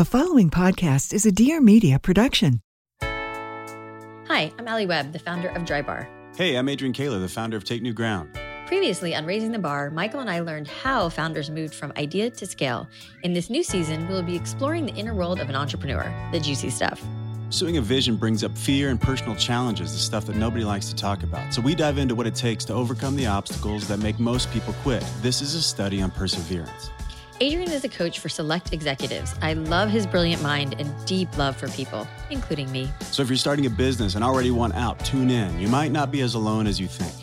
The following podcast is a Dear Media production. Hi, I'm Alli Webb, the founder of Drybar. Hey, I'm Adrian Kaler, the founder of Take New Ground. Previously on Raising the Bar, Michael and I learned how founders moved from idea to scale. In this new season, we'll be exploring the inner world of an entrepreneur, the juicy stuff. Pursuing a vision brings up fear and personal challenges, the stuff that nobody likes to talk about. So we dive into what it takes to overcome the obstacles that make most people quit. This is a study on perseverance. Adrian is a coach for select executives. I love his brilliant mind and deep love for people, including me. So if you're starting a business and already want out, tune in. You might not be as alone as you think.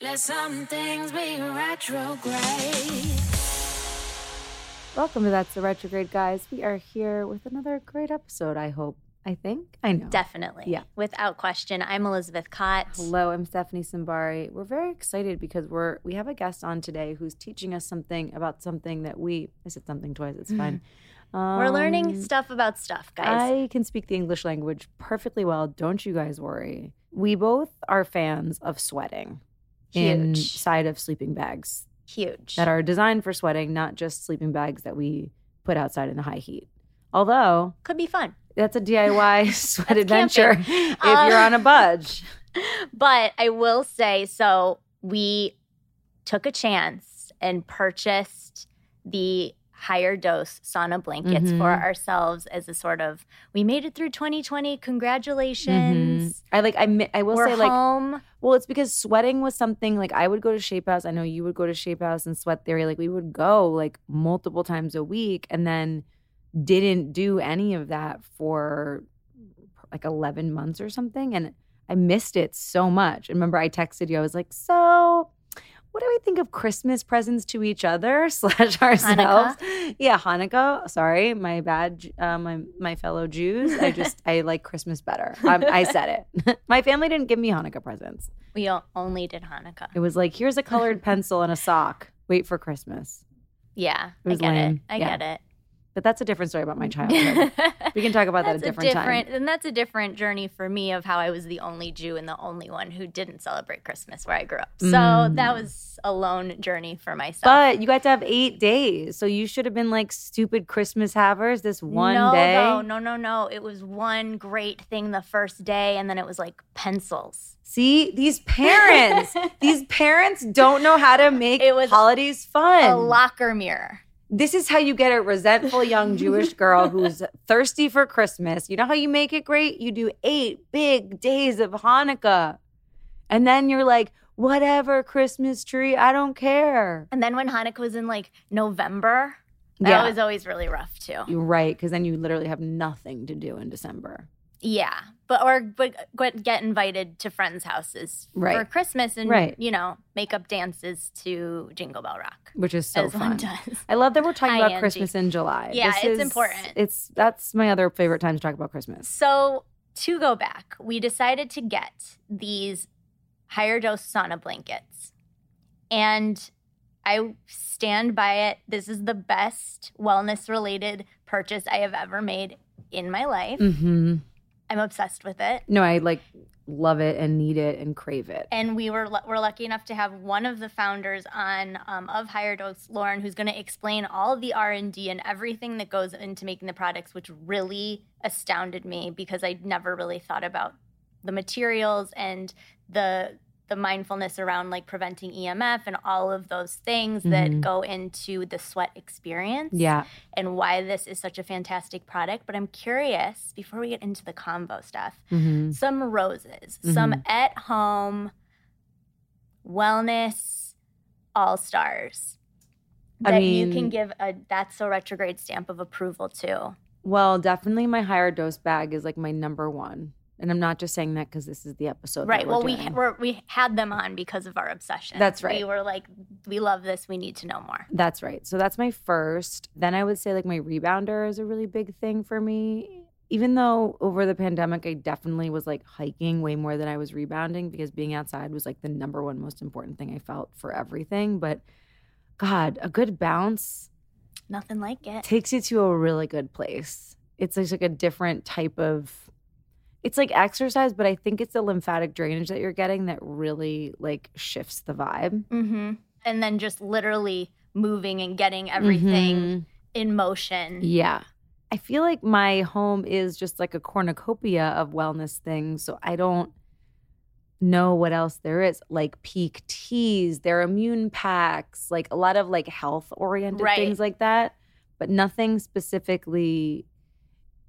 Let some things be retrograde. Welcome to That's the Retrograde, guys. We are here with another great episode, I hope. I think. I know. Definitely. Yeah. Without question. I'm Elizabeth Kott. Hello, I'm Stephanie Simbari. We're very excited because we're we have a guest on today who's teaching us something about something that we I said something twice, it's fine. We're learning Um, stuff about stuff, guys. I can speak the English language perfectly well. Don't you guys worry. We both are fans of sweating Huge. inside of sleeping bags Huge. that are designed for sweating, not just sleeping bags that we put outside in the high heat. Although Could be fun. that's a DIY sweat adventure camping. if Uh, you're on a budge. But I will say so we took a chance and purchased the higher dose sauna blankets Mhm. for ourselves as a sort of we made it through 2020. Congratulations. I like I I will We're say like home. well it's because sweating was something like I would go to Shape House. I know you would go to Shape House and Sweat Theory. Like we would go like multiple times a week and then didn't do any of that for like 11 months or something and I missed it so much. And remember I texted you I was like, "So, what do we think of Christmas presents to each other slash ourselves?" Yeah, Hanukkah. Sorry, my bad, uh, my my fellow Jews. I just I like Christmas better. Um, I said it. my family didn't give me Hanukkah presents. We only did Hanukkah. It was like, here's a colored pencil and a sock. Wait for Christmas. Yeah. I get lame. it. I Yeah. get it. But that's a different story about my childhood. we can talk about that that's a different, time. And that's a different journey for me of how I was the only Jew and the only one who didn't celebrate Christmas where I grew up. So Mm. that was a lone journey for myself. But you got to have eight days, so you should have been like stupid Christmas havers this one no, day. No, no, no, no. It was one great thing the first day, and then it was like pencils. See, these parents, these parents don't know how to make It was holidays fun. A locker mirror. This is how you get a resentful young Jewish girl who's thirsty for Christmas. You know how you make it great? You do eight big days of Hanukkah. And then you're like, whatever, Christmas tree, I don't care. And then when Hanukkah was in like November, that Yeah. was always really rough too. You're right, because then you literally have nothing to do in December. Yeah, but or but get invited to friends' houses for Christmas and Right. you know make up dances to Jingle Bell Rock Which is so fun. I love that we're talking about. Christmas in July. Yeah, This it's is- important. It's that's my other favorite time to talk about Christmas. So to go back, we decided to get these higher dose sauna blankets, and I stand by it. This is the best wellness related purchase I have ever made in my life. hmm I'm obsessed with it. No, I like love it and need it and crave it. and we were we're lucky enough to have one of the founders on um, of Higher Dose, Lauren, who's going to explain all the R and D and everything that goes into making the products, which really astounded me because I never really thought about the materials and the the mindfulness around like preventing EMF and all of those things that Mhm. go into the sweat experience Yeah. and why this is such a fantastic product. But I'm curious before we get into the combo stuff hmm some roses, some Mhm. at home wellness all stars I that you can give a that's so retrograde stamp of approval to. Well, definitely my higher dose bag is like my number one. And I'm not just saying that because this is the episode. that right. Well, we doing. we're, we had them on because of our obsession. That's right. We were like, we love this. We need to know more. That's right. So that's my first. Then I would say like my rebounder is a really big thing for me. Even though over the pandemic I definitely was like hiking way more than I was rebounding because being outside was like the number one most important thing I felt for everything. But God, a good bounce Nothing like it. takes you to a really good place. It's like a different type of it's like exercise, but I think it's the lymphatic drainage that you're getting that really like shifts the vibe. Mm-hmm. And then just literally moving and getting everything Mhm. in motion. Yeah. I feel like my home is just like a cornucopia of wellness things. So I don't know what else there is. Like Pique teas, their immune packs, like a lot of like health oriented Right. things like that, but nothing specifically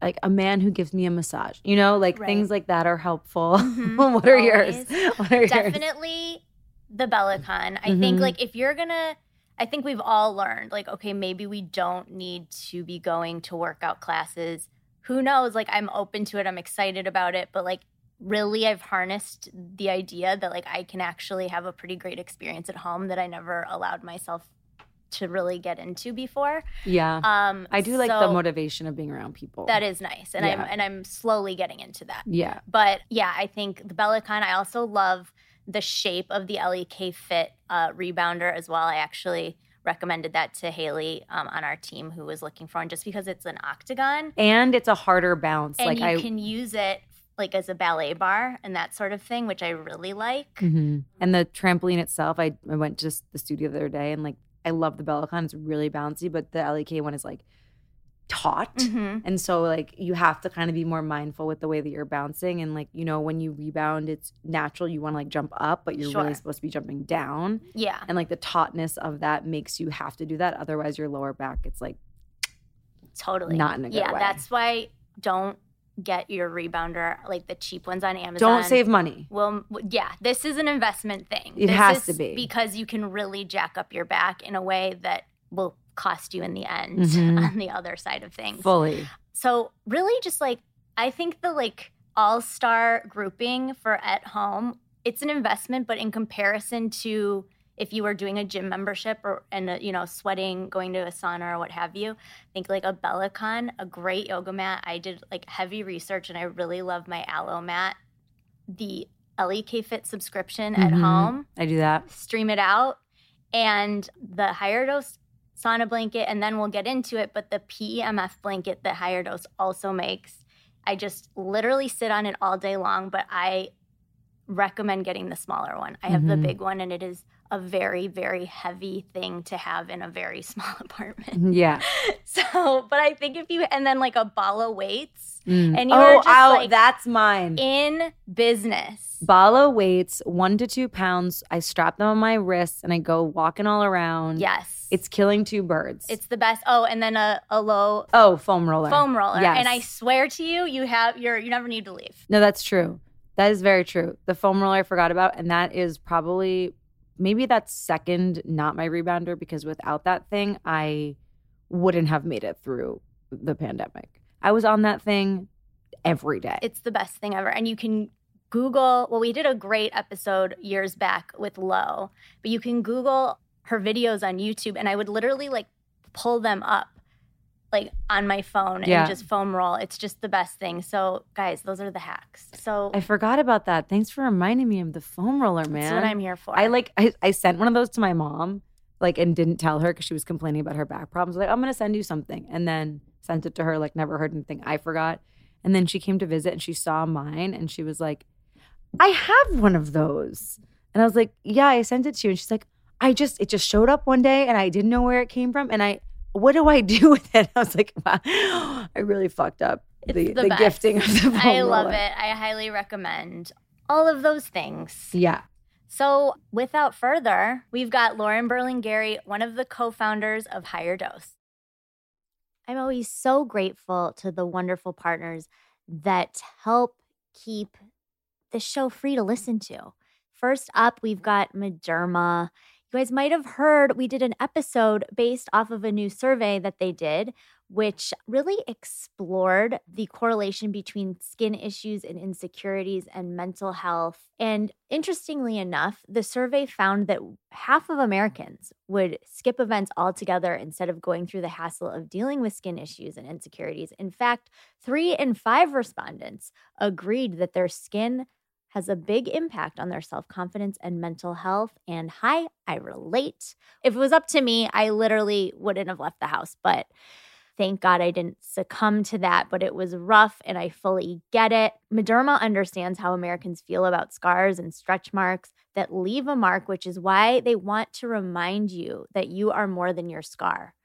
like a man who gives me a massage. You know, like Right. things like that are helpful. Mhm. what are yours? What are yours? Definitely the Bellicon. I think Mhm. like if you're gonna I think we've all learned like okay, maybe we don't need to be going to workout classes. Who knows? Like I'm open to it. I'm excited about it, but like really I've harnessed the idea that like I can actually have a pretty great experience at home that I never allowed myself to really get into before. Yeah. Um I do like the motivation of being around people. That is nice. And I'm and I'm slowly getting into that. Yeah. But yeah, I think the Bellicon. I also love the shape of the LEK Fit uh, rebounder as well. I actually recommended that to Haley um, on our team who was looking for one, just because it's an octagon And it's a harder bounce. and like you I can use it like as a ballet bar and that sort of thing, which I really like. Mhm. And the trampoline itself, I, I went to the studio the other day and like I love the Bellicon. It's really bouncy, but the LEK one is like taut. Mhm. And so like you have to kind of be more mindful with the way that you're bouncing. And like, you know, when you rebound, it's natural. You want to like jump up, but you're really supposed to be jumping down. Yeah, And like the tautness of that makes you have to do that. Otherwise your lower back, it's like totally. Not in a good yeah, way. that's why don't get your rebounder like the cheap ones on Amazon. don't save money. Well, yeah, this is an investment thing. It This has is to be. because you can really jack up your back in a way that will cost you in the end Mhm. on the other side of things. Fully. So really, just like I think the like all star grouping for at home, it's an investment, but in comparison to if you were doing a gym membership or and uh, you know sweating, going to a sauna or what have you, I think like a Bellicon, a great yoga mat. I did like heavy research and I really love my Alo mat. The LEK Fit subscription at Mhm. home I do that. stream it out and the higher dose sauna blanket and then we'll get into it but the PEMF blanket that higher dose also makes I just literally sit on it all day long but I recommend getting the smaller one. I have Mhm. the big one and it is a very very heavy thing to have in a very small apartment. Yeah. So, but I think if you and then like a Bala weights Mm. and you oh, were just ow, like that's mine. in business. Bala weights one to two pounds. I strap them on my wrists and I go walking all around. Yes. It's killing two birds. it's the best. Oh, and then a, a low oh, foam roller. foam roller. Yes. And I swear to you, you have you're you never need to leave. No, that's true. That is very true. The foam roller I forgot about, and that is probably maybe that's second, not my rebounder, because without that thing, I wouldn't have made it through the pandemic. I was on that thing every day. It's the best thing ever. And you can Google, well, we did a great episode years back with Lo, but you can Google her videos on YouTube and I would literally like pull them up like on my phone Yeah. and just foam roll. It's just the best thing. So guys, those are the hacks. So I forgot about that. Thanks for reminding me of the foam roller, man. that's what I'm here for. I like I, I sent one of those to my mom, like and didn't tell her because she was complaining about her back problems. Like, I'm gonna send you something. And then sent it to her, like never heard anything. I forgot. And then she came to visit and she saw mine and she was like, I have one of those. And I was like, Yeah, I sent it to you. And she's like, I just it just showed up one day and I didn't know where it came from. And I what do I do with it? I was like, wow, I really fucked up the, the the, gifting of the foam I love roller. it. I highly recommend all of those things. Yeah. So, without further, we've got Lauren Berlingeri, one of the co founders of Higher Dose. I'm always so grateful to the wonderful partners that help keep the show free to listen to. First up, we've got Mederma. You guys might have heard we did an episode based off of a new survey that they did, which really explored the correlation between skin issues and insecurities and mental health. And interestingly enough, the survey found that half of Americans would skip events altogether instead of going through the hassle of dealing with skin issues and insecurities. In fact, three in five respondents agreed that their skin has a big impact on their self confidence and mental health. And hi, I relate. If it was up to me, I literally wouldn't have left the house. But Thank God I didn't succumb to that, but it was rough and I fully get it. Mederma understands how Americans feel about scars and stretch marks that leave a mark, which is why they want to remind you that you are more than your scar.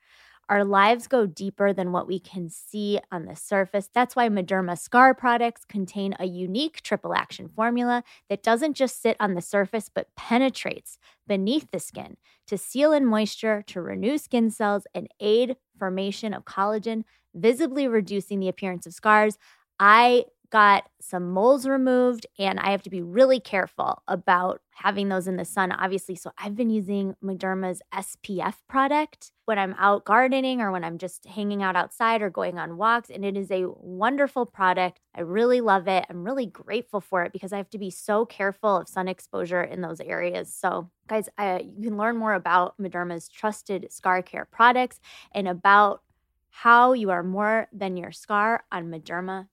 Our lives go deeper than what we can see on the surface. That's why Mederma Scar products contain a unique triple action formula that doesn't just sit on the surface but penetrates beneath the skin to seal in moisture, to renew skin cells, and aid formation of collagen, visibly reducing the appearance of scars. I got some moles removed and I have to be really careful about having those in the sun, obviously. So I've been using Mederma's SPF product when I'm out gardening or when I'm just hanging out outside or going on walks. And it is a wonderful product. I really love it. I'm really grateful for it because I have to be so careful of sun exposure in those areas. So, guys, I, you can learn more about Mederma's trusted scar care products and about how you are more than your scar on Mederma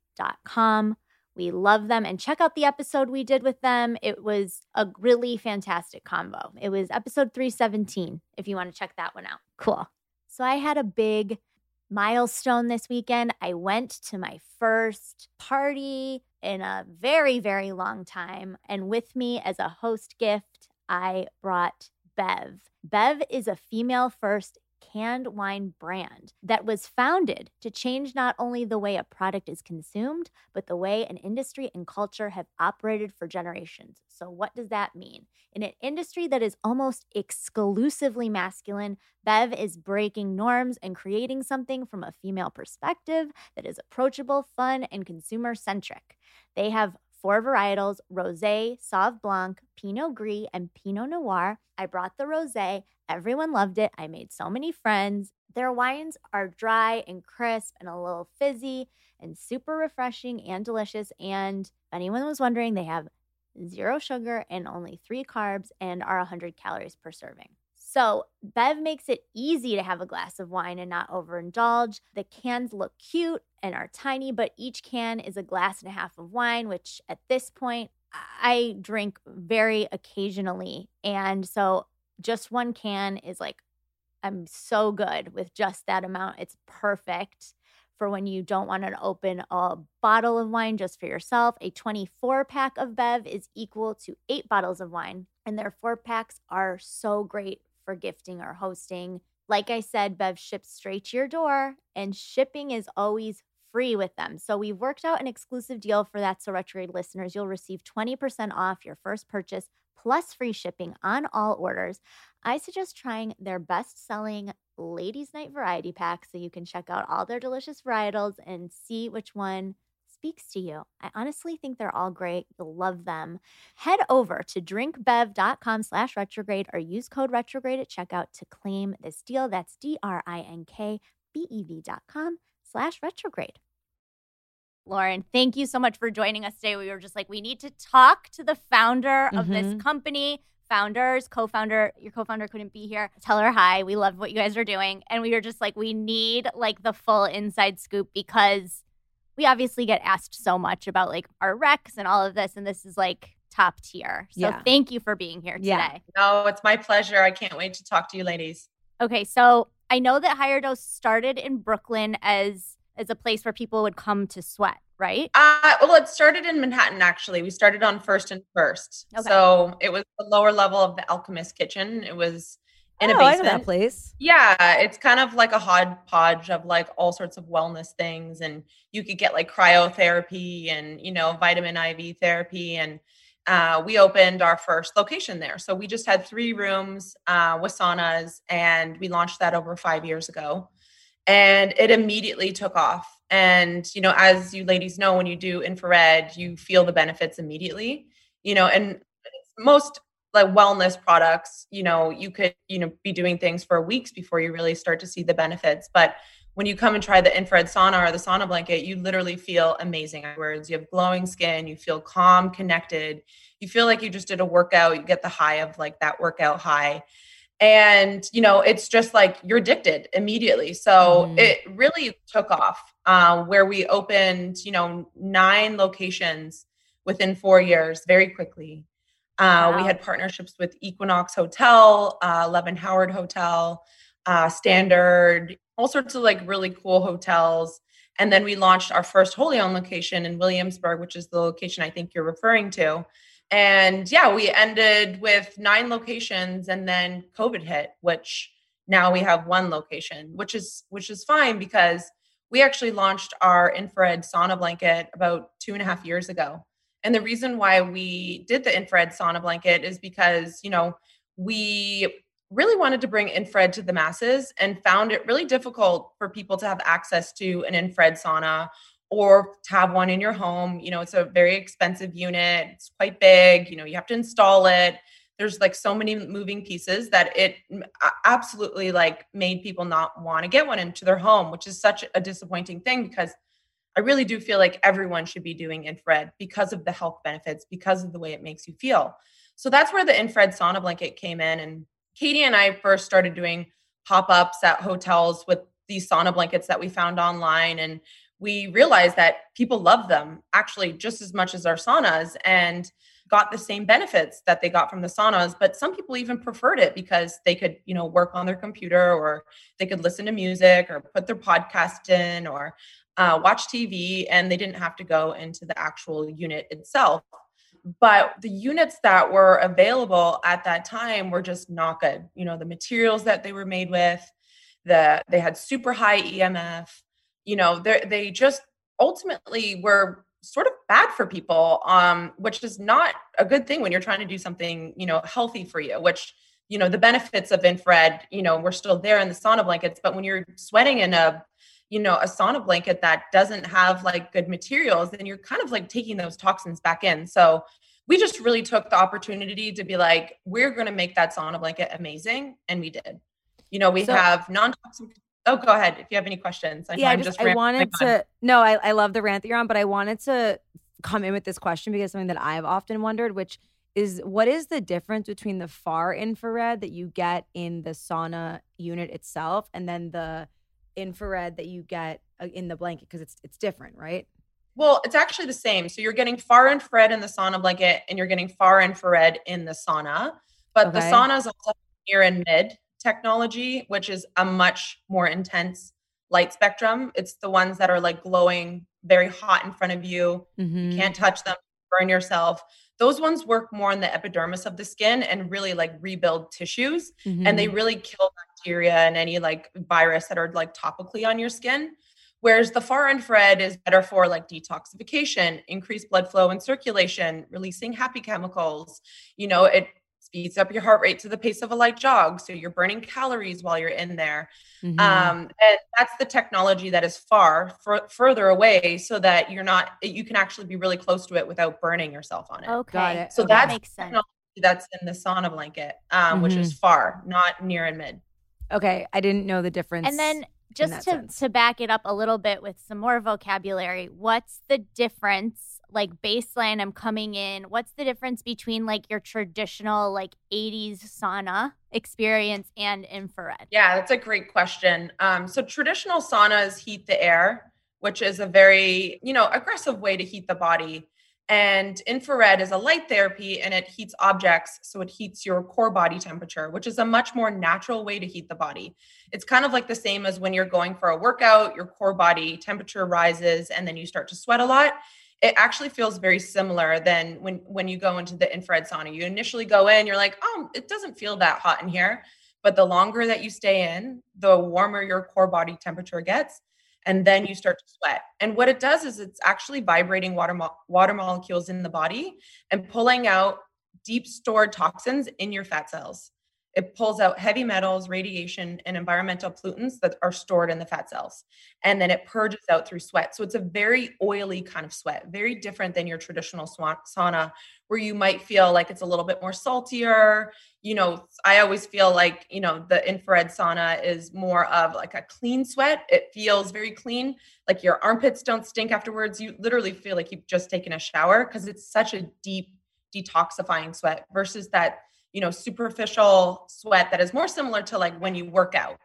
We love them and check out the episode we did with them. It was a really fantastic combo. It was episode 317 if you want to check that one out. Cool. So I had a big milestone this weekend. I went to my first party in a very, very long time. And with me as a host gift, I brought Bev. Bev is a female first canned wine brand that was founded to change not only the way a product is consumed, but the way an industry and culture have operated for generations. So, what does that mean? In an industry that is almost exclusively masculine, Bev is breaking norms and creating something from a female perspective that is approachable, fun, and consumer centric. They have four varietals Rosé, Sauv Blanc, Pinot Gris, and Pinot Noir. I brought the Rosé. Everyone loved it. I made so many friends. Their wines are dry and crisp and a little fizzy and super refreshing and delicious. And if anyone was wondering, they have zero sugar and only three carbs and are 100 calories per serving. So, Bev makes it easy to have a glass of wine and not overindulge. The cans look cute and are tiny, but each can is a glass and a half of wine, which at this point I drink very occasionally. And so, just one can is like, I'm so good with just that amount. It's perfect for when you don't want to open a bottle of wine just for yourself. A 24 pack of Bev is equal to eight bottles of wine, and their four packs are so great for gifting or hosting. Like I said, Bev ships straight to your door, and shipping is always free with them. So we've worked out an exclusive deal for that So Retrograde listeners. You'll receive 20% off your first purchase plus free shipping on all orders. I suggest trying their best selling Ladies Night Variety Pack so you can check out all their delicious varietals and see which one speaks to you. I honestly think they're all great. You'll love them. Head over to drinkbev.com slash retrograde or use code retrograde at checkout to claim this deal. That's D-R-I-N-K-B-E-V dot com slash retrograde. Lauren, thank you so much for joining us today. We were just like, we need to talk to the founder of Mhm. this company. Founders, co-founder, your co-founder couldn't be here. Tell her hi. We love what you guys are doing. And we were just like, we need like the full inside scoop because we obviously get asked so much about like our recs and all of this. And this is like top tier. So Yeah. thank you for being here today. Yeah. No, it's my pleasure. I can't wait to talk to you ladies. Okay, so I know that Higher Dose started in Brooklyn as as a place where people would come to sweat, right? Uh, well, it started in Manhattan, actually. We started on First and First. Okay. So it was the lower level of the Alchemist Kitchen. It was in a oh, I know that place. Yeah, it's kind of like a hodgepodge of like all sorts of wellness things. And you could get like cryotherapy and, you know, vitamin IV therapy. And uh, we opened our first location there. So we just had three rooms uh, with saunas and we launched that over five years ago. And it immediately took off. And, you know, as you ladies know, when you do infrared, you feel the benefits immediately, you know, and most like wellness products, you know, you could, you know, be doing things for weeks before you really start to see the benefits. But when you come and try the infrared sauna or the sauna blanket, you literally feel amazing afterwards. You have glowing skin, you feel calm, connected. You feel like you just did a workout, you get the high of like that workout high. And, you know, it's just like you're addicted immediately. So Mhm. it really took off uh, where we opened, you know, nine locations within four years very quickly. Uh, We had partnerships with Equinox Hotel, uh, Levin Howard Hotel, uh, Standard, all sorts of like really cool hotels. And then we launched our first wholly owned location in Williamsburg, which is the location I think you're referring to. And yeah, we ended with nine locations and then COVID hit, which now we have one location, which is which is fine because we actually launched our infrared sauna blanket about two and a half years ago. And the reason why we did the infrared sauna blanket is because, you know, we really wanted to bring infrared to the masses and found it really difficult for people to have access to an infrared sauna or to have one in your home. You know, it's a very expensive unit, it's quite big, you know, you have to install it. There's like so many moving pieces that it absolutely like made people not want to get one into their home, which is such a disappointing thing because I really do feel like everyone should be doing infrared because of the health benefits, because of the way it makes you feel. So that's where the infrared sauna blanket came in. And Katie and I first started doing pop ups at hotels with these sauna blankets that we found online. And we realized that people love them actually just as much as our saunas and got the same benefits that they got from the saunas but some people even preferred it because they could you know work on their computer or they could listen to music or put their podcast in or uh, watch tv and they didn't have to go into the actual unit itself. But the units that were available at that time were just not good. You know the materials that they were made with the they had super high emf you know they they just ultimately were sort of bad for people um which is not a good thing when you're trying to do something you know healthy for you which you know the benefits of infrared you know we're still there in the sauna blankets. But when you're sweating in a you know a sauna blanket that doesn't have like good materials then you're kind of like taking those toxins back in. So we just really took the opportunity to be like we're going to make that sauna blanket amazing and we did. You know we so, have non-toxic oh go ahead if you have any questions. I yeah I just, i wanted to no I, I love the rant that you're on but i wanted to come in with this question because something that i've often wondered which is what is the difference between the far infrared that you get in the sauna unit itself and then the infrared that you get uh, in the blanket because it's it's different, right? Well, it's actually the same. So you're getting far infrared in the sauna blanket and you're getting far infrared in the sauna. But okay. the sauna is also near and mid technology, which is a much more intense light spectrum. It's the ones that are like glowing very hot in front of you. Mm-hmm. You can't touch them, burn yourself. Those ones work more on the epidermis of the skin and really like rebuild tissues. Mm-hmm. And they mm-hmm. really kill bacteria and any like virus that are like topically on your skin. Whereas the far infrared is better for like detoxification, increased blood flow and circulation, releasing happy chemicals. You know, it speeds up your heart rate to the pace of a light jog. So you're burning calories while you're in there. Mm-hmm. Um, and that's the technology that is far f- further away so that you're not, you can actually be really close to it without burning yourself on it. Okay. So okay. that makes sense. That's in the sauna blanket, um, mm-hmm. which is mm-hmm. far, not near and mid. Okay, I didn't know the difference. And then just to to back it up a little bit with some more vocabulary, what's the difference like baseline I'm coming in? What's the difference between like your traditional like 80s sauna experience and infrared? Yeah, that's a great question. Um so traditional saunas heat the air, which is a very, you know, aggressive way to heat the body. And infrared is a light therapy and it heats objects. So it heats your core body temperature, which is a much more natural way to heat the body. It's kind of like the same as when you're going for a workout, your core body temperature rises and then you start to sweat a lot. It actually feels very similar than when when you go into the infrared sauna. You initially go in, you're like, "Oh, it doesn't feel that hot in here." But the longer that you stay in, the warmer your core body temperature gets and then you start to sweat. And what it does is it's actually vibrating water mo- water molecules in the body and pulling out deep stored toxins in your fat cells. It pulls out heavy metals, radiation, and environmental pollutants that are stored in the fat cells. And then it purges out through sweat. So it's a very oily kind of sweat, very different than your traditional sauna, where you might feel like it's a little bit more saltier. You know, I always feel like, you know, the infrared sauna is more of like a clean sweat. It feels very clean. Like your armpits don't stink afterwards. You literally feel like you've just taken a shower because it's such a deep detoxifying sweat versus that you know superficial sweat that is more similar to like when you work out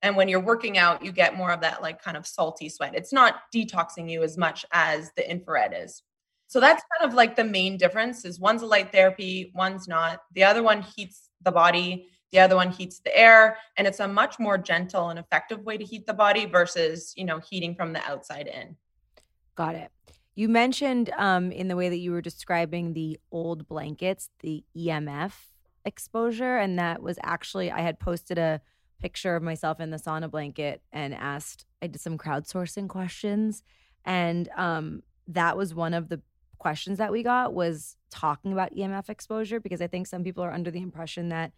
and when you're working out you get more of that like kind of salty sweat it's not detoxing you as much as the infrared is so that's kind of like the main difference is one's a light therapy one's not. The other one heats the body the other one heats the air and it's a much more gentle and effective way to heat the body versus you know heating from the outside in. Got it. You mentioned um, in the way that you were describing the old blankets the emf exposure and that was actually i had posted a picture of myself in the sauna blanket and asked i did some crowdsourcing questions and um, that was one of the questions that we got was talking about emf exposure because i think some people are under the impression that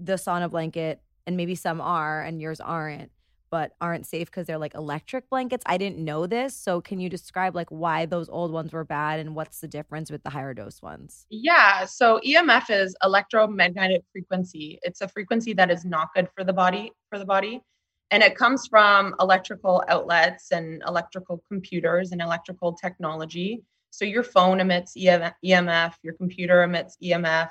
the sauna blanket, and maybe some are and yours aren't, but aren't safe because they're like electric blankets. I didn't know this. So can you describe like why those old ones were bad and what's the difference with the higher dose ones? Yeah. So EMF is electromagnetic frequency. It's a frequency that is not good for the body, for the body. And it comes from electrical outlets and electrical computers and electrical technology. So your phone emits EMF, your computer emits EMF,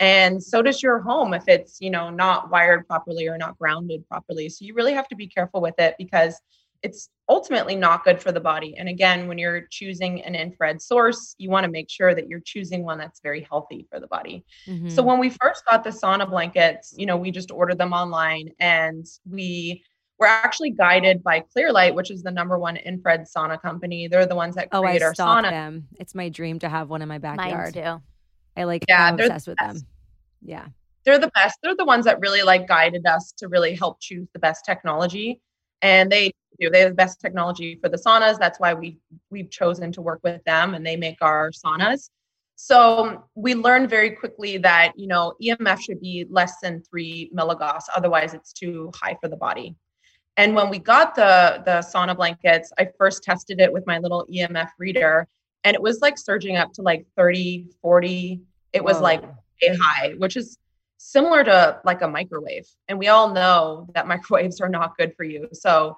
and so does your home if it's you know not wired properly or not grounded properly. So you really have to be careful with it because it's ultimately not good for the body. And again when you're choosing an infrared source you want to make sure that you're choosing one that's very healthy for the body. Mm-hmm. so when we first got the sauna blankets you know we just ordered them online and we were actually guided by Clearlight, which is the number one infrared sauna company. They're the ones that create oh, I our sauna. Them. It's my dream to have one in my backyard. Mine too. I like yeah, I'm obsessed the with them. Yeah. They're the best. They're the ones that really like guided us to really help choose the best technology. And they do. They have the best technology for the saunas. That's why we we've chosen to work with them and they make our saunas. So we learned very quickly that, you know, EMF should be less than three milligauss. Otherwise it's too high for the body. And when we got the the sauna blankets, I first tested it with my little EMF reader and it was like surging up to like 30, 40. It was Whoa. like a high, which is similar to like a microwave. And we all know that microwaves are not good for you. So,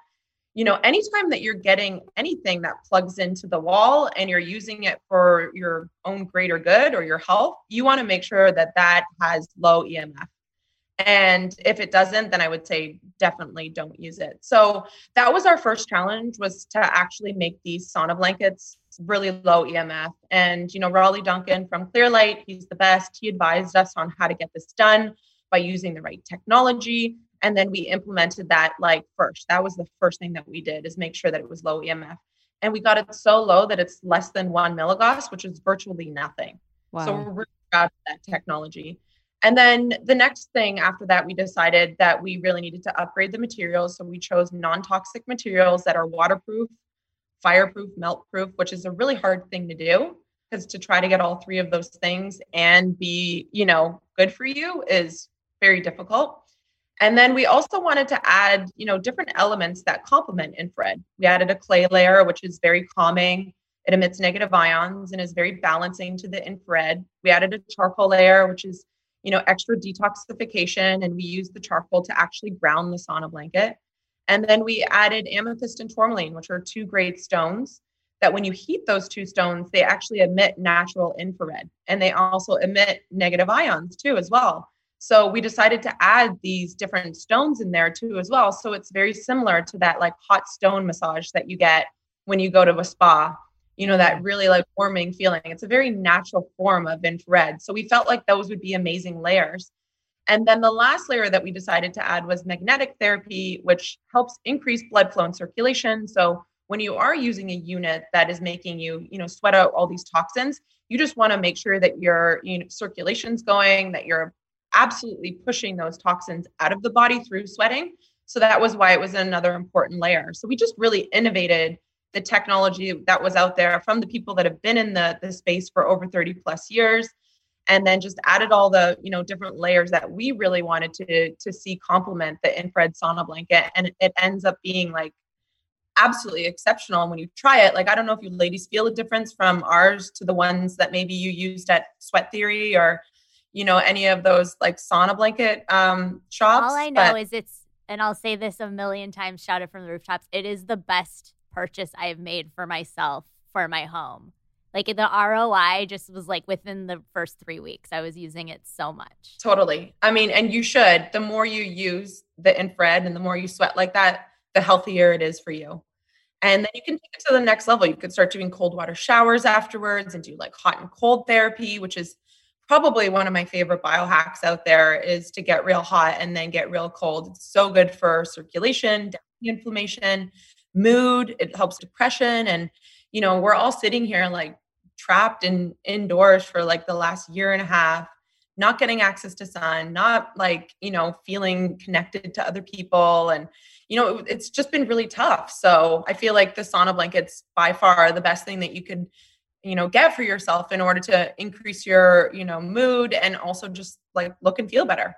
you know, anytime that you're getting anything that plugs into the wall and you're using it for your own greater good or your health, you want to make sure that that has low EMF. And if it doesn't, then I would say definitely don't use it. So that was our first challenge was to actually make these sauna blankets really low EMF. And, you know, Raleigh Duncan from Clearlight, he's the best. He advised us on how to get this done by using the right technology. And then we implemented that like first. That was the first thing that we did is make sure that it was low EMF. And we got it so low that it's less than one milligauss, which is virtually nothing. Wow. So we're really proud of that technology. And then the next thing after that, we decided that we really needed to upgrade the materials. So we chose non toxic materials that are waterproof, fireproof, melt proof, which is a really hard thing to do because to try to get all three of those things and be, you know, good for you is very difficult. And then we also wanted to add, you know, different elements that complement infrared. We added a clay layer, which is very calming. It emits negative ions and is very balancing to the infrared. We added a charcoal layer, which is you know, extra detoxification, and we used the charcoal to actually ground the sauna blanket. And then we added amethyst and tourmaline, which are two great stones that when you heat those two stones, they actually emit natural infrared and they also emit negative ions too, as well. So we decided to add these different stones in there too, as well. So it's very similar to that like hot stone massage that you get when you go to a spa you know, that really like warming feeling. It's a very natural form of infrared. So we felt like those would be amazing layers. And then the last layer that we decided to add was magnetic therapy, which helps increase blood flow and circulation. So when you are using a unit that is making you, you know, sweat out all these toxins, you just want to make sure that your you know, circulation's going, that you're absolutely pushing those toxins out of the body through sweating. So that was why it was another important layer. So we just really innovated the technology that was out there from the people that have been in the, the space for over 30 plus years and then just added all the you know different layers that we really wanted to to see complement the infrared sauna blanket and it ends up being like absolutely exceptional and when you try it. Like i don't know if you ladies feel a difference from ours to the ones that maybe you used at sweat theory or you know any of those like sauna blanket um shops all i know but- is it's and i'll say this a million times shout it from the rooftops it is the best purchase I have made for myself for my home. Like the ROI just was like within the first three weeks, I was using it so much. Totally. I mean, and you should. The more you use the infrared and the more you sweat like that, the healthier it is for you. And then you can take it to the next level. You could start doing cold water showers afterwards and do like hot and cold therapy, which is probably one of my favorite biohacks out there is to get real hot and then get real cold. It's so good for circulation, inflammation, mood, it helps depression and you know, we're all sitting here like trapped in indoors for like the last year and a half, not getting access to sun, not like, you know, feeling connected to other people and you know, it, it's just been really tough. So, I feel like the sauna blankets by far the best thing that you could you know get for yourself in order to increase your you know mood and also just like look and feel better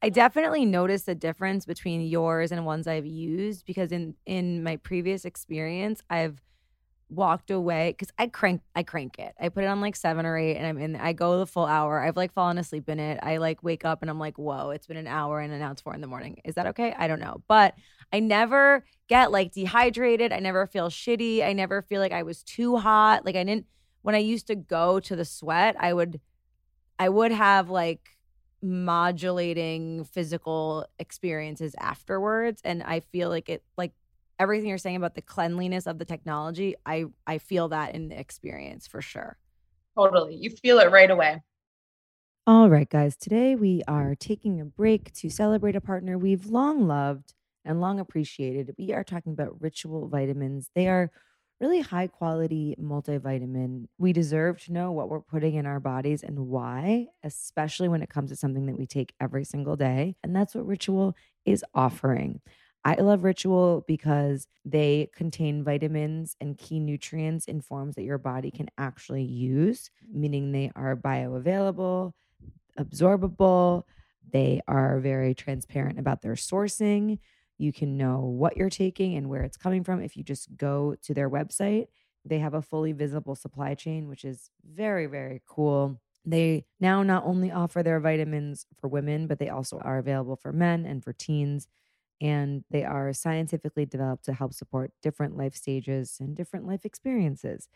I definitely noticed a difference between yours and ones I've used because in in my previous experience, I've walked away because I crank I crank it. I put it on like seven or eight, and I'm in. I go the full hour. I've like fallen asleep in it. I like wake up and I'm like, whoa, it's been an hour, and now it's four in the morning. Is that okay? I don't know, but I never get like dehydrated. I never feel shitty. I never feel like I was too hot. Like I didn't when I used to go to the sweat, I would I would have like modulating physical experiences afterwards and I feel like it like everything you're saying about the cleanliness of the technology, I I feel that in the experience for sure. Totally. You feel it right away. All right, guys. Today we are taking a break to celebrate a partner we've long loved and long appreciated. We are talking about Ritual Vitamins. They are really high quality multivitamin. We deserve to know what we're putting in our bodies and why, especially when it comes to something that we take every single day. And that's what Ritual is offering. I love Ritual because they contain vitamins and key nutrients in forms that your body can actually use, meaning they are bioavailable, absorbable, they are very transparent about their sourcing. You can know what you're taking and where it's coming from if you just go to their website. They have a fully visible supply chain, which is very, very cool. They now not only offer their vitamins for women, but they also are available for men and for teens. And they are scientifically developed to help support different life stages and different life experiences.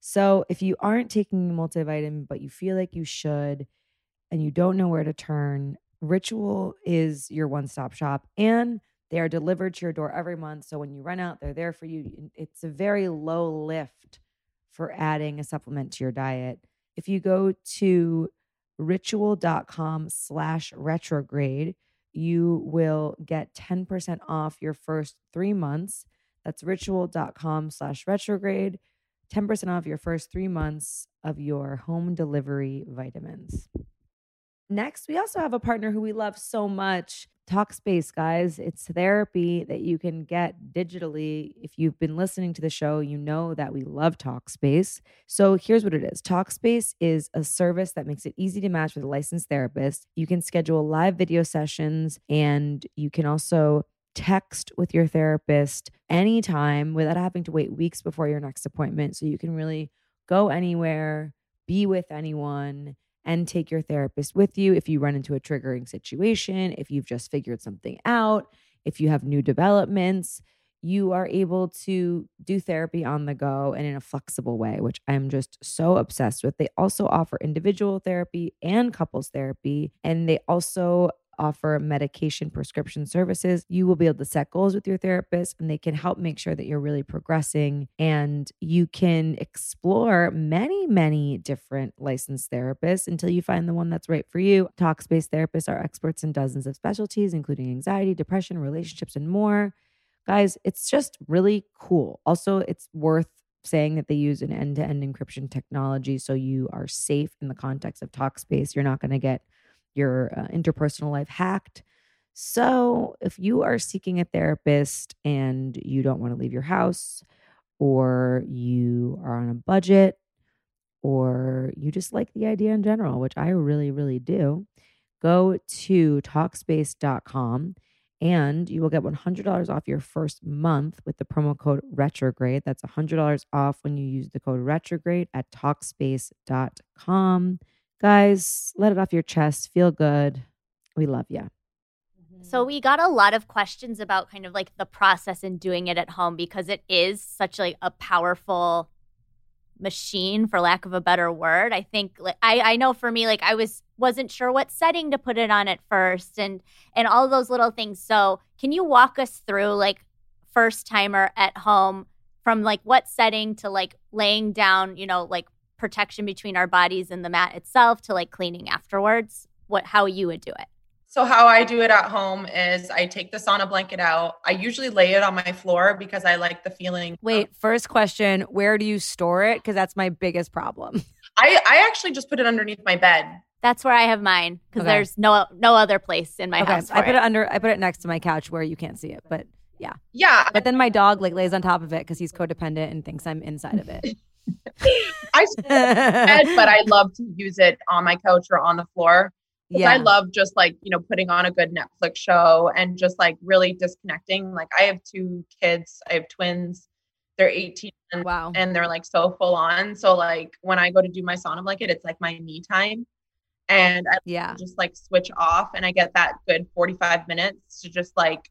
So if you aren't taking a multivitamin, but you feel like you should, and you don't know where to turn, Ritual is your one stop shop. And they are delivered to your door every month. So when you run out, they're there for you. It's a very low lift for adding a supplement to your diet. If you go to ritual.com slash retrograde, you will get 10% off your first three months. That's ritual.com slash retrograde. 10% off your first three months of your home delivery vitamins. Next, we also have a partner who we love so much, Talkspace, guys. It's therapy that you can get digitally. If you've been listening to the show, you know that we love Talkspace. So here's what it is Talkspace is a service that makes it easy to match with a licensed therapist. You can schedule live video sessions and you can also text with your therapist anytime without having to wait weeks before your next appointment. So you can really go anywhere, be with anyone and take your therapist with you if you run into a triggering situation, if you've just figured something out, if you have new developments. You are able to do therapy on the go and in a flexible way, which I'm just so obsessed with. They also offer individual therapy and couples therapy, and they also offer medication prescription services. You will be able to set goals with your therapist and they can help make sure that you're really progressing and you can explore many, many different licensed therapists until you find the one that's right for you. Talkspace therapists are experts in dozens of specialties, including anxiety, depression, relationships, and more. Guys, it's just really cool. Also, it's worth saying that they use an end to end encryption technology so you are safe in the context of Talkspace. You're not going to get your uh, interpersonal life hacked. So, if you are seeking a therapist and you don't want to leave your house, or you are on a budget, or you just like the idea in general, which I really, really do, go to Talkspace.com and you will get $100 off your first month with the promo code retrograde. That's $100 off when you use the code retrograde at Talkspace.com. Guys, let it off your chest. Feel good. We love you. So mm-hmm. we got a lot of questions about kind of like the process in doing it at home because it is such like a powerful machine for lack of a better word. I think like I I know for me like I was wasn't sure what setting to put it on at first and and all those little things. So, can you walk us through like first timer at home from like what setting to like laying down, you know, like protection between our bodies and the mat itself to like cleaning afterwards? What how you would do it? So how I do it at home is I take the sauna blanket out. I usually lay it on my floor because I like the feeling. Wait, first question, where do you store it? Because that's my biggest problem. I, I actually just put it underneath my bed. That's where I have mine because Okay. there's no no other place in my okay, house. I for put it under I put it next to my couch where you can't see it. But yeah. Yeah. But then my dog like lays on top of it because he's codependent and thinks I'm inside of it. I bed, but I love to use it on my couch or on the floor. yeah. I love just like, you know, putting on a good Netflix show and just like really disconnecting. Like I have two kids, I have twins. They're 18 and, wow. and they're like so full on. So like when I go to do my sauna blanket, it's like my me time. And I yeah. just like switch off and I get that good 45 minutes to just like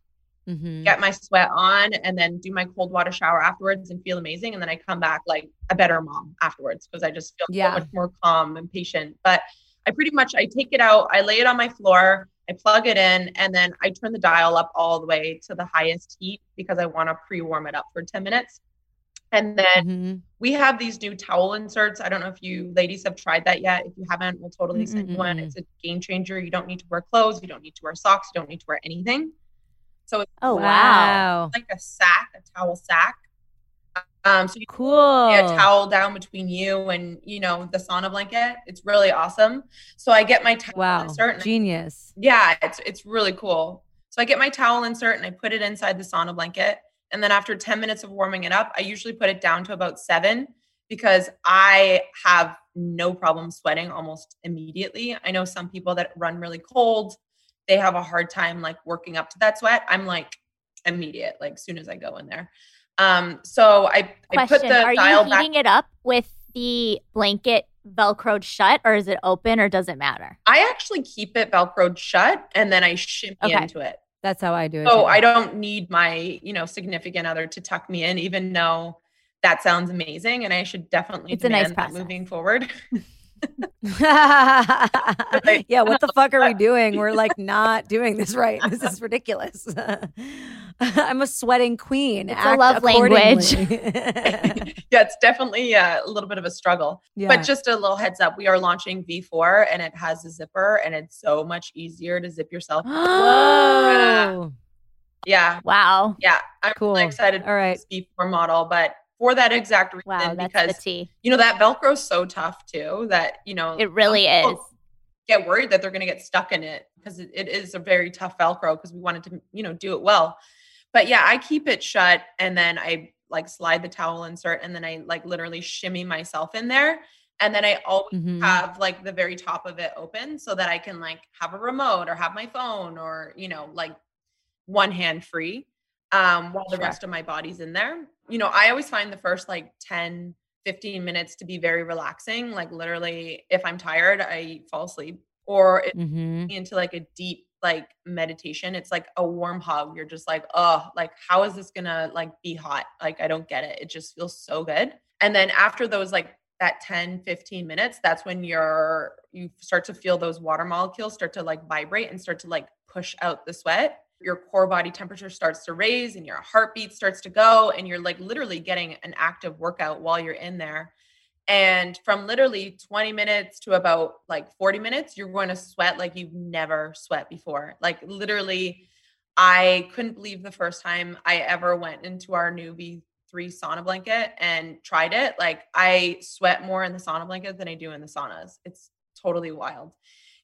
Mm-hmm. get my sweat on and then do my cold water shower afterwards and feel amazing. And then I come back like a better mom afterwards because I just feel Yeah. so much more calm and patient. But I pretty much I take it out, I lay it on my floor, I plug it in, and then I turn the dial up all the way to the highest heat because I want to pre-warm it up for 10 minutes. And then hmm we have these new towel inserts. I don't know if you ladies have tried that yet. If you haven't, we'll totally send you one. It's a game changer. You don't need to wear clothes, you don't need to wear socks, you don't need to wear anything. So it's Oh wow. Like a sack, a towel sack. Um, so you Cool. lay a towel down between you and you know the sauna blanket. It's really awesome. So I get my towel Wow. insert. And I- Genius. yeah, it's it's really cool. So I get my towel insert and I put it inside the sauna blanket. And then after 10 minutes of warming it up, I usually put it down to about seven because I have no problem sweating almost immediately. I know some people that run really cold, they have a hard time like working up to that sweat. I'm like immediate, like soon as I go in there. Um, so I, I put Question: the Are dial you back. heating it up with the blanket velcroed shut, or is it open, or does it matter? I actually keep it velcroed shut and then I shimmy Okay. into it. That's how I do it. So too. I don't need my, you know, significant other to tuck me in, even though that sounds amazing. And I should definitely It's a nice demand process. moving forward. yeah, what the fuck are we doing? We're like not doing this right. This is ridiculous. I'm a sweating queen. It's a Act love language. yeah, it's definitely uh, a little bit of a struggle. yeah. But just a little heads up, we are launching V4 and it has a zipper and it's so much easier to zip yourself. Whoa. Yeah. Wow. Yeah. I'm Cool. really excited All right. for this V4 model, but for that exact reason, Wow, because you know that Velcro is so tough too that you know It really is. Get worried that they're going to get stuck in it because it, it is a very tough Velcro because we wanted to you know do it well. But yeah, I keep it shut and then I like slide the towel insert and then I like literally shimmy myself in there. And then I always Mhm. have like the very top of it open so that I can like have a remote or have my phone or you know like one hand free um while the Sure. rest of my body's in there. You know, I always find the first like 10 15 minutes to be very relaxing. Like literally if I'm tired, I fall asleep or Mhm. into like a deep like meditation. It's like a warm hug. You're just like, oh, like how is this gonna like be hot? Like I don't get it. It just feels so good. And then after those like that 10, 15 minutes, that's when you're you start to feel those water molecules start to like vibrate and start to like push out the sweat. Your core body temperature starts to raise and your heartbeat starts to go, and you're like literally getting an active workout while you're in there. And from literally 20 minutes to about like 40 minutes, you're going to sweat like you've never sweat before. Like literally, I couldn't believe the first time I ever went into our new V3 sauna blanket and tried it. Like I sweat more in the sauna blanket than I do in the saunas. It's totally wild.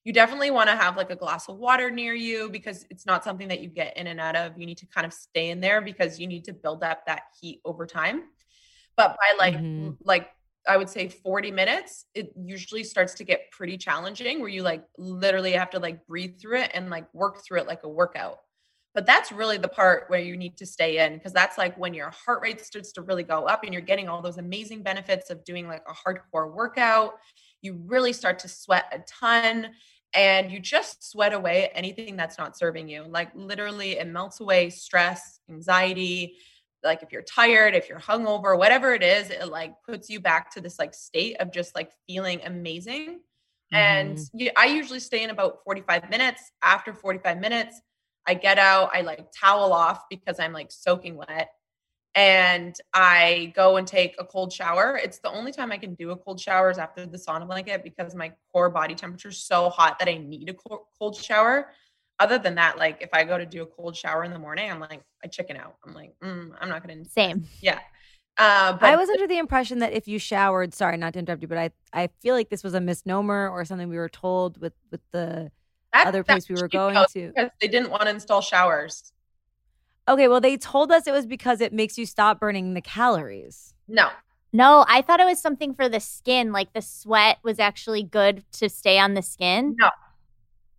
You definitely want to have like a glass of water near you because it's not something that you get in and out of. You need to kind of stay in there because you need to build up that heat over time. But by like Mhm. like I would say 40 minutes, it usually starts to get pretty challenging where you like literally have to like breathe through it and like work through it like a workout. But that's really the part where you need to stay in because that's like when your heart rate starts to really go up and you're getting all those amazing benefits of doing like a hardcore workout. You really start to sweat a ton and you just sweat away anything that's not serving you. Like literally, it melts away stress, anxiety, like if you're tired, if you're hungover, whatever it is, it like puts you back to this like state of just like feeling amazing. And mm-hmm. you, I usually stay in about 45 minutes. After 45 minutes, I get out, I like towel off because I'm like soaking wet. And I go and take a cold shower. It's the only time I can do a cold shower is after the sauna blanket because my core body temperature is so hot that I need a cold shower. Other than that, like if I go to do a cold shower in the morning, I'm like I chicken out. I'm like mm, I'm not gonna. Same. Yeah. Uh, but I was under the impression that if you showered, sorry, not to interrupt you, but I I feel like this was a misnomer or something we were told with with the that- other place we were going to. because they didn't want to install showers. Okay, well they told us it was because it makes you stop burning the calories. No, No, I thought it was something for the skin. Like the sweat was actually good to stay on the skin. No.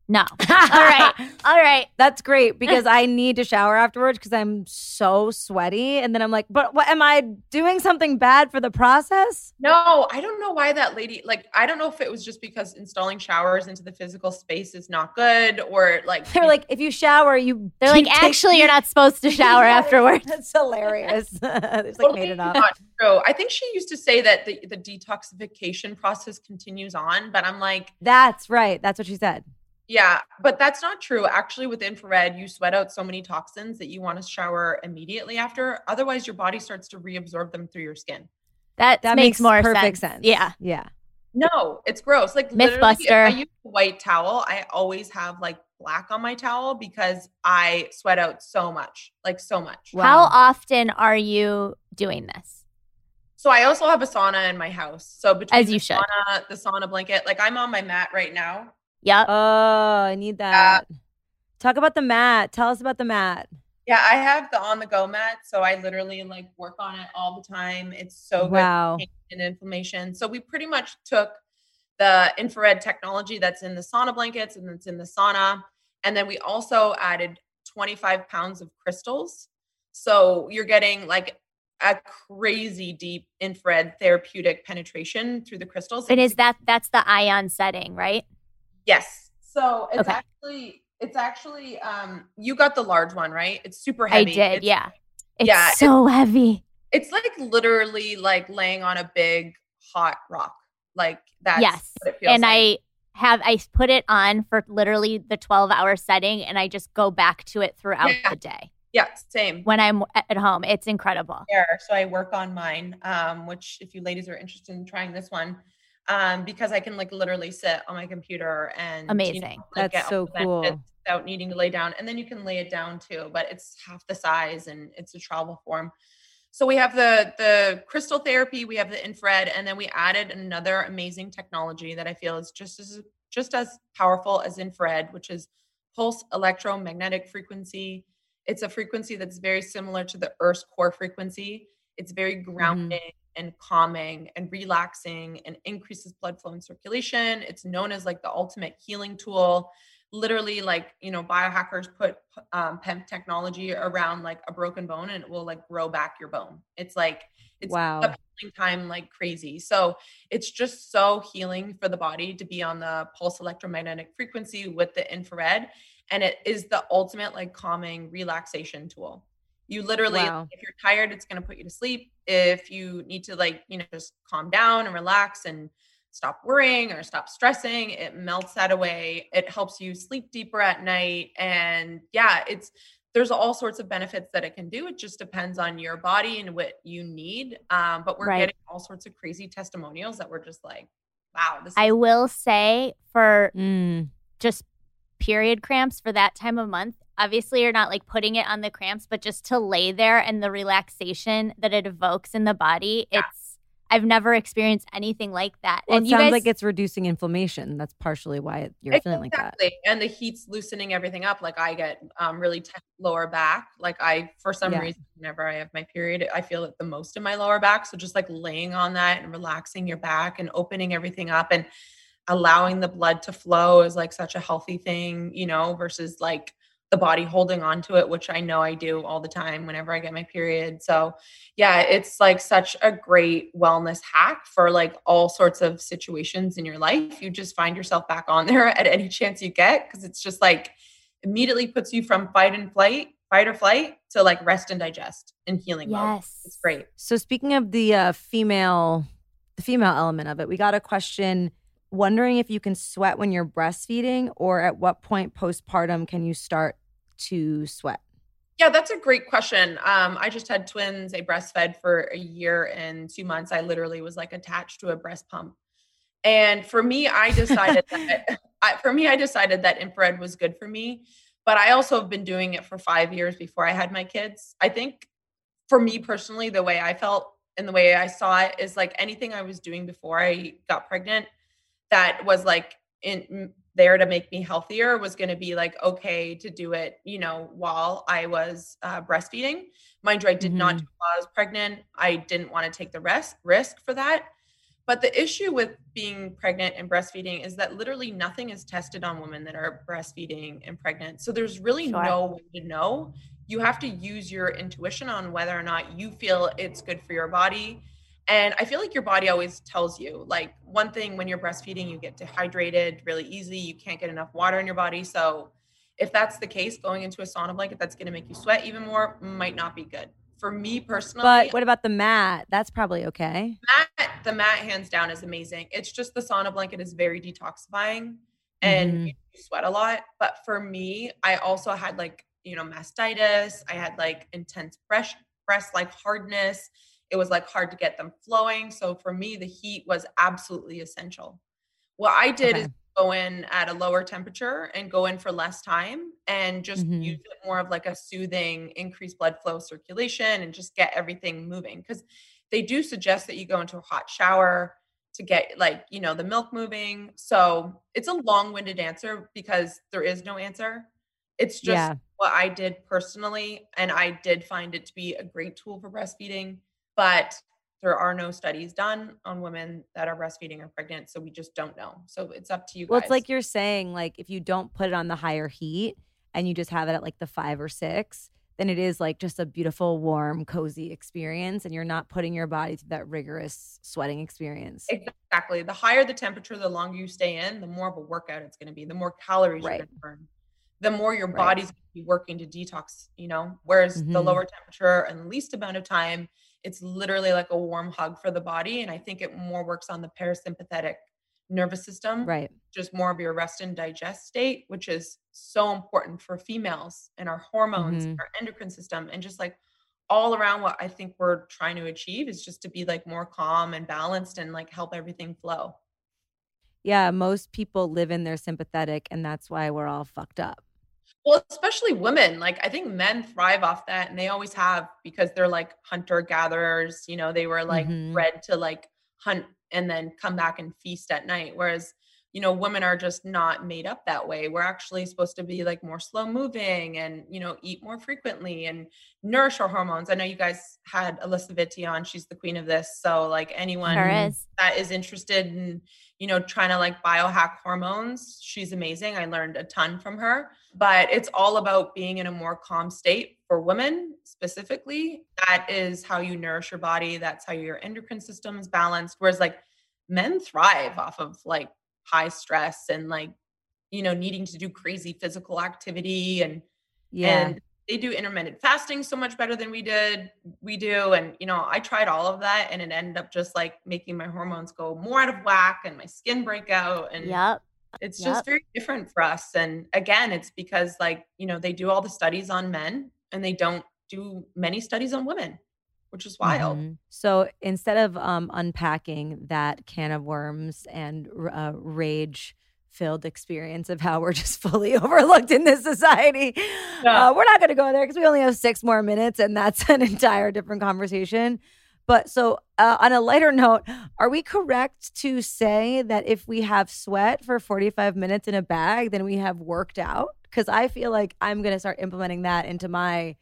No. All right. All right. That's great because I need to shower afterwards because I'm so sweaty. And then I'm like, but what am I doing something bad for the process? No, I don't know why that lady like I don't know if it was just because installing showers into the physical space is not good or like They're like, if you shower, you They're like, actually, you're not supposed to shower afterwards. That's hilarious. they just like totally made it up. Not true. I think she used to say that the, the detoxification process continues on, but I'm like, That's right. That's what she said. Yeah, but that's not true. Actually, with infrared, you sweat out so many toxins that you want to shower immediately after. Otherwise, your body starts to reabsorb them through your skin. That, That makes, makes more perfect sense. sense. Yeah. Yeah. No, it's gross. Like Mythbuster. I use a white towel, I always have like black on my towel because I sweat out so much, like so much. Wow. How often are you doing this? So I also have a sauna in my house. So between As the you should. sauna, the sauna blanket, like I'm on my mat right now. Yep. Oh, I need that. Talk about the mat. Tell us about the mat. Yeah, I have the on the go mat. So I literally like work on it all the time. It's so good Wow. for pain and inflammation. So we pretty much took the infrared technology that's in the sauna blankets and that's in the sauna. And then we also added 25 pounds of crystals. So you're getting like a crazy deep infrared therapeutic penetration through the crystals. And is that that's the ion setting, right? Yes. So it's Okay. actually it's actually um you got the large one, right? It's super heavy. I did. It's- yeah. It's yeah, so heavy. It's like literally like laying on a big hot rock. Like that's yes. what it feels And like. I have I put it on for literally the 12 hour setting and I just go back to it throughout Yeah. the day yeah, same. when I'm at home. It's incredible. There. So I work on mine, um, which if you ladies are interested in trying this one, um, because I can like literally sit on my computer and you know, Amazing. like, That's so cool. without needing to lay down. And then you can lay it down too, but it's half the size and it's a travel form. So we have the the crystal therapy, we have the infrared, and then we added another amazing technology that I feel is just as just as powerful as infrared, which is pulse electromagnetic frequency. It's a frequency that's very similar to the Earth's core frequency. It's very grounding and calming and relaxing and increases blood flow and circulation. It's known as like the ultimate healing tool. Literally, like, you know, biohackers put um, PEMF technology around like a broken bone and it will like grow back your bone. It's like, it's Wow. healing time like crazy. So it's just so healing for the body to be on the pulse electromagnetic frequency with the infrared. And it is the ultimate like calming relaxation tool. You literally, Wow. if you're tired, it's going to put you to sleep. If you need to like, you know, just calm down and relax and stop worrying or stop stressing, it melts that away. It helps you sleep deeper at night. And yeah, it's, there's all sorts of benefits that it can do. It just depends on your body and what you need. Um, but we're Right. getting all sorts of crazy testimonials that we're just like, wow, this I is will say for Mm. just period cramps for that time of month. Obviously, you're not like putting it on the cramps, but just to lay there and the relaxation that it evokes in the body, Yeah. it's I've never experienced anything like that. Well, and it you sounds guys, like it's reducing inflammation. That's partially why it- you're feeling like that. Exactly. And the heat's loosening everything up. Like I get um, really tight lower back. Like I, for some Yeah. reason, whenever I have my period, I feel it the most in my lower back. So just like laying on that and relaxing your back and opening everything up and allowing the blood to flow is like such a healthy thing, you know, versus like the body holding on to it, which I know I do all the time whenever I get my period. So, yeah, it's like such a great wellness hack for like all sorts of situations in your life. You just find yourself back on there at any chance you get because it's just like immediately puts you from fight and flight, fight or flight to like rest and digest and healing mode. yes, It's great. So speaking of the uh, female, the female element of it, we got a question wondering if you can sweat when you're breastfeeding, or at what point postpartum can you start to sweat? Yeah, that's a great question. Um, I just had twins. I breastfed for a year and two months. I literally was like attached to a breast pump. And for me, I decided that I, for me, I decided that infrared was good for me. But I also have been doing it for five years before I had my kids. I think for me personally, the way I felt and the way I saw it is like anything I was doing before I got pregnant that was like in there to make me healthier was going to be like okay to do it you know while i was uh, breastfeeding. Mind you i did mm-hmm. not do while i was pregnant. I didn't want to take the rest risk for that. But the issue with being pregnant and breastfeeding is that literally nothing is tested on women that are breastfeeding and pregnant. So there's really sure. no way to know. You have to use your intuition on whether or not you feel it's good for your body and I feel like your body always tells you, like, one thing when you're breastfeeding, you get dehydrated really easy. You can't get enough water in your body. So, if that's the case, going into a sauna blanket that's going to make you sweat even more might not be good. For me personally. But what about the mat? That's probably okay. Mat, the mat, hands down, is amazing. It's just the sauna blanket is very detoxifying and mm-hmm. you sweat a lot. But for me, I also had like, you know, mastitis. I had like intense breast, breast like hardness it was like hard to get them flowing. So for me, the heat was absolutely essential. What I did okay. is go in at a lower temperature and go in for less time and just mm-hmm. use it more of like a soothing, increased blood flow circulation and just get everything moving. Because they do suggest that you go into a hot shower to get like, you know, the milk moving. So it's a long winded answer because there is no answer. It's just yeah. what I did personally. And I did find it to be a great tool for breastfeeding but there are no studies done on women that are breastfeeding or pregnant so we just don't know so it's up to you guys. well guys. it's like you're saying like if you don't put it on the higher heat and you just have it at like the five or six then it is like just a beautiful warm cozy experience and you're not putting your body through that rigorous sweating experience exactly the higher the temperature the longer you stay in the more of a workout it's going to be the more calories right. you're going to burn the more your right. body's going to be working to detox you know whereas mm-hmm. the lower temperature and the least amount of time it's literally like a warm hug for the body. And I think it more works on the parasympathetic nervous system. Right. Just more of your rest and digest state, which is so important for females and our hormones, mm-hmm. our endocrine system, and just like all around what I think we're trying to achieve is just to be like more calm and balanced and like help everything flow. Yeah, most people live in their sympathetic, and that's why we're all fucked up. Well, especially women. Like I think men thrive off that and they always have because they're like hunter gatherers, you know, they were like mm-hmm. bred to like hunt and then come back and feast at night. Whereas, you know, women are just not made up that way. We're actually supposed to be like more slow moving and, you know, eat more frequently and nourish our hormones. I know you guys had Alisa Vitti on. She's the queen of this. So like anyone is. that is interested in you know, trying to like biohack hormones. She's amazing. I learned a ton from her, but it's all about being in a more calm state for women specifically. That is how you nourish your body. That's how your endocrine system is balanced. Whereas like men thrive off of like high stress and like, you know, needing to do crazy physical activity and, yeah. And they do intermittent fasting so much better than we did we do and you know i tried all of that and it ended up just like making my hormones go more out of whack and my skin break out and yep it's yep. just very different for us and again it's because like you know they do all the studies on men and they don't do many studies on women which is wild mm-hmm. so instead of um, unpacking that can of worms and uh, rage filled experience of how we're just fully overlooked in this society. Yeah. Uh, we're not going to go there because we only have six more minutes, and that's an entire different conversation. But so, uh, on a lighter note, are we correct to say that if we have sweat for 45 minutes in a bag, then we have worked out? Because I feel like I'm going to start implementing that into my.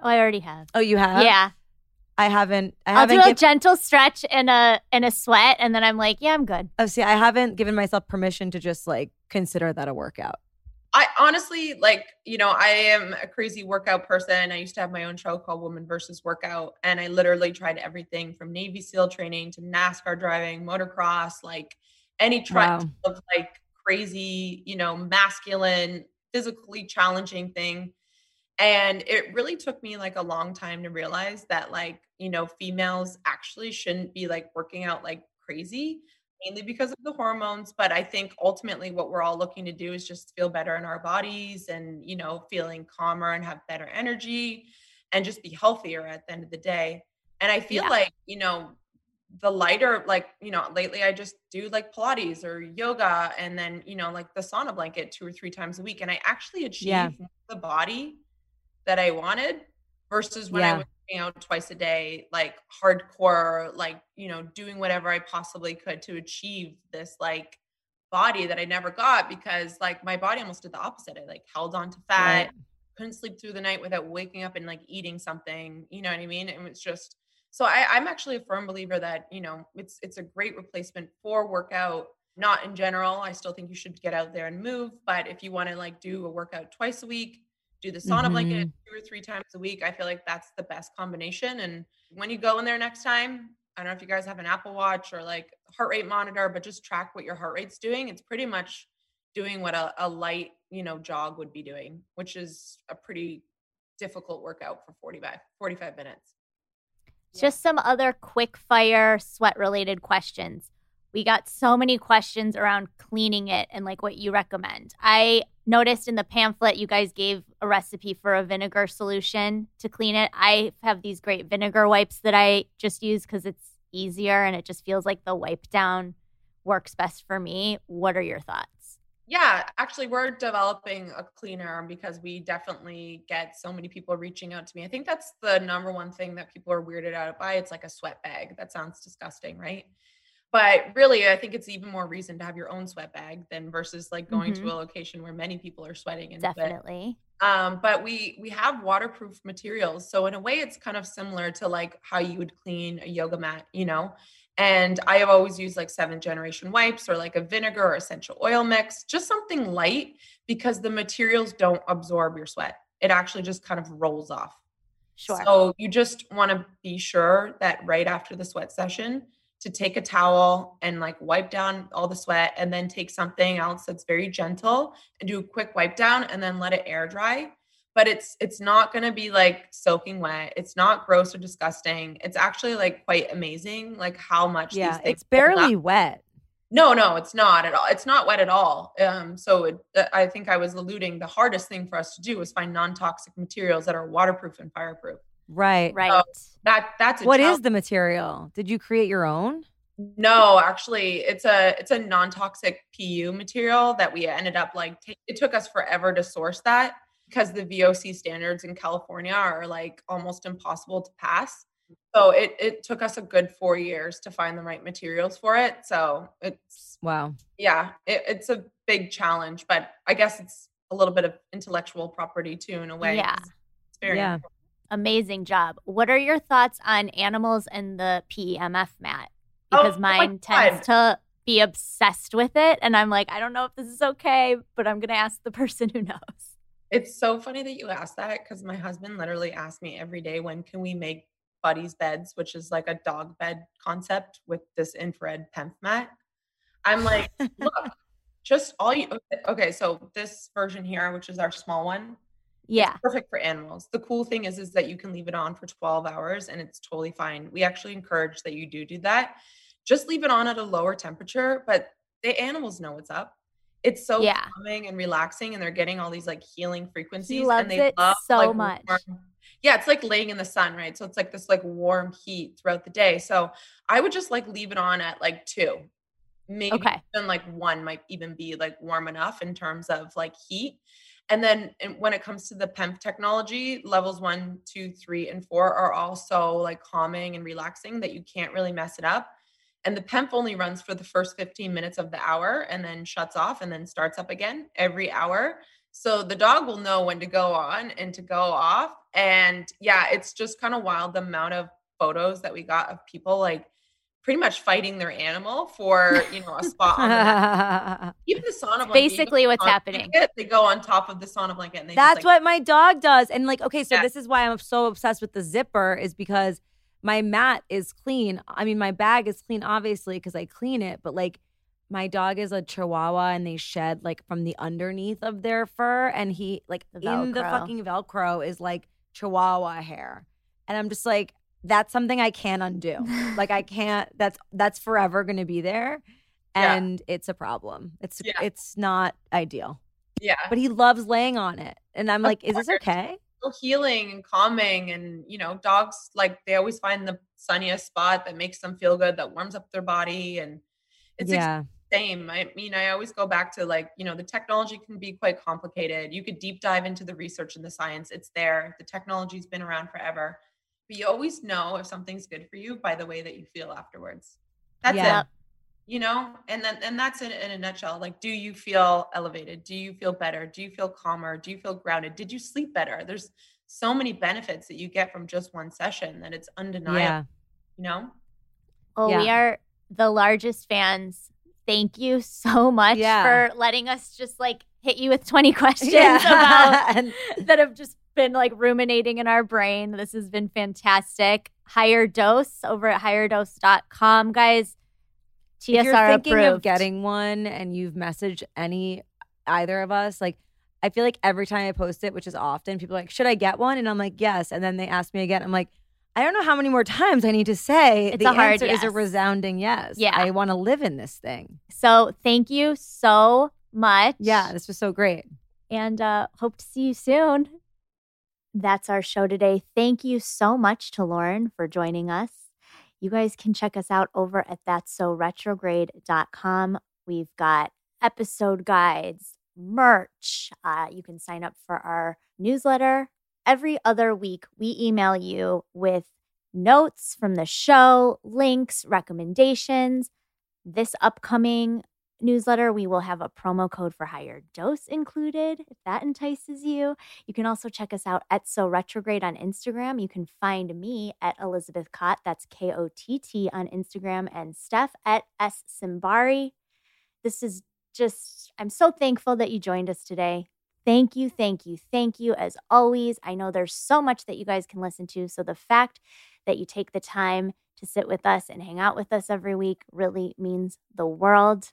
Oh, I already have. Oh, you have? Yeah. I haven't. I will haven't do a gentle stretch and a and a sweat, and then I'm like, yeah, I'm good. Oh, see, I haven't given myself permission to just like consider that a workout. I honestly like, you know, I am a crazy workout person. I used to have my own show called Woman versus Workout, and I literally tried everything from Navy SEAL training to NASCAR driving, motocross, like any type wow. of like crazy, you know, masculine, physically challenging thing and it really took me like a long time to realize that like you know females actually shouldn't be like working out like crazy mainly because of the hormones, but I think ultimately what we're all looking to do is just feel better in our bodies and, you know, feeling calmer and have better energy and just be healthier at the end of the day. And I feel Yeah. like, you know, the lighter, like, you know, lately I just do like Pilates or yoga and then, you know, like the sauna blanket two or three times a week. And I actually achieve Yeah. the body that I wanted versus when I was out twice a day, like hardcore, like, you know, doing whatever I possibly could to achieve this like body that I never got because like my body almost did the opposite. I like held on to fat, Right. couldn't sleep through the night without waking up and like eating something, you know what I mean? And it's just so I, I'm actually a firm believer that, you know, it's it's a great replacement for workout. Not in general. I still think you should get out there and move. But if you want to like do a workout twice a week, do the sauna blanket Mhm. two or three times a week, I feel like that's the best combination. And when you go in there next time, I don't know if you guys have an Apple Watch or like heart rate monitor, but just track what your heart rate's doing. It's pretty much doing what a, a light, you know, jog would be doing, which is a pretty difficult workout for 45, 45 minutes. Just some other quick fire sweat related questions. We got so many questions around cleaning it and like what you recommend. I noticed in the pamphlet you guys gave a recipe for a vinegar solution to clean it. I have these great vinegar wipes that I just use because it's easier and it just feels like the wipe down works best for me. What are your thoughts? Yeah, actually, we're developing a cleaner because we definitely get so many people reaching out to me. I think that's the number one thing that people are weirded out by. It's like a sweat bag. That sounds disgusting, right? But really, I think it's even more reason to have your own sweat bag than versus like going Mhm. to a location where many people are sweating it. Definitely. Um, but we we have waterproof materials, so in a way, it's kind of similar to like how you would clean a yoga mat, you know. And I have always used like seventh generation wipes or like a vinegar or essential oil mix, just something light because the materials don't absorb your sweat. It actually just kind of rolls off. Sure. So you just want to be sure that right after the sweat session to take a towel and like wipe down all the sweat and then take something else that's very gentle and do a quick wipe down and then let it air dry. But it's it's not going to be like soaking wet. It's not gross or disgusting. It's actually like quite amazing like how much Yeah, these things it's barely wet. No, no, it's not at all. It's not wet at all. Um, so it, uh, I think I was alluding. The hardest thing for us to do was find non-toxic materials that are waterproof and fireproof. Right. right. That that's a What is challenge. the material? Did you create your own? No, actually, it's a it's a non-toxic PU material that we ended up like. ta- it took us forever to source that because the VOC standards in California are like almost impossible to pass. So it it took us a good four years to find the right materials for it. So it's Wow. yeah, it, it's a big challenge, but I guess it's a little bit of intellectual property too, in a way. Yeah. 'cause It's very Yeah. important. Amazing job. What are your thoughts on animals and the PEMF mat? Oh, Because oh mine tends to be obsessed with it. And I'm like, I don't know if this is okay, but I'm going to ask the person who knows. It's so funny that you asked that because my husband literally asks me every day, when can we make buddies beds, which is like a dog bed concept with this infrared PEMF mat. I'm like, look, just all you okay, so this version here, which is our small one, Yeah. perfect for animals. The cool thing is is that you can leave it on for 12 hours and it's totally fine. We actually encourage that you do do that. Just leave it on at a lower temperature, but the animals know what's up. It's so Yeah. calming and relaxing and they're getting all these like healing frequencies loves and they it love so like, much. warm- yeah, it's like laying in the sun, right? So it's like this like warm heat throughout the day. So I would just like leave it on at like 2. Maybe Okay. even like 1 might even be like warm enough in terms of like heat. And then when it comes to the PEMF technology, levels one, two, three, and four are also like calming and relaxing that you can't really mess it up. And the PEMF only runs for the first 15 minutes of the hour and then shuts off and then starts up again every hour. So the dog will know when to go on and to go off. And yeah, it's just kind of wild the amount of photos that we got of people like pretty much fighting their animal for, you know, a spot on the. Even the sauna blanket. basically what's happening. blanket, They go on top of the sauna blanket and they That's just, like, what my dog does. And like, okay, so Yeah. this is why I'm so obsessed with the zipper is because my mat is clean. I mean, my bag is clean, obviously, because I clean it, but like my dog is a chihuahua and they shed like from the underneath of their fur. And he like The in the fucking Velcro is like chihuahua hair. And I'm just like, that's something I can't undo. like I can't, that's that's forever gonna be there. Yeah. and it's a problem. It's Yeah. it's not ideal. Yeah. But he loves laying on it. And I'm Of like, is this okay? healing and calming and you know dogs like they always find the sunniest spot that makes them feel good that warms up their body and it's ex- yeah. same i mean i always go back to like you know the technology can be quite complicated you could deep dive into the research and the science it's there the technology's been around forever but you always know if something's good for you by the way that you feel afterwards that's Yeah. it you know and then and that's it in a nutshell like do you feel elevated do you feel better do you feel calmer do you feel grounded did you sleep better there's so many benefits that you get from just one session that it's undeniable Yeah. you know Oh, we Yeah. are the largest fans. Thank you so much Yeah. for letting us just like hit you with 20 questions about and that have just been like ruminating in our brain. This has been fantastic. Higher dose over at higherdose.com, guys. TSR if you're thinking approved. of getting one and you've messaged any either of us, like I feel like every time I post it, which is often, people are like, "Should I get one?" And I'm like, "Yes." And then they ask me again. I'm like, I don't know how many more times I need to say It's the answer is a resounding yes. Yeah. I want to live in this thing. so thank you so much. Yeah, this was so great. and uh, hope to see you soon. That's our show today. Thank you so much to Lauren for joining us. You guys can check us out over at that's so retrograde.com. We've got episode guides, merch. Uh, you can sign up for our newsletter. Every other week, we email you with notes from the show, links, recommendations. This upcoming newsletter, we will have a promo code for Higher Dose included if that entices you. You can also check us out at So Retrograde on Instagram. You can find me at Elizabeth Cott, that's K O T T on Instagram, and Steph at S Simbari. This is just, I'm so thankful that you joined us today. Thank you, thank you, thank you as always. I know there's so much that you guys can listen to. So the fact that you take the time to sit with us and hang out with us every week really means the world.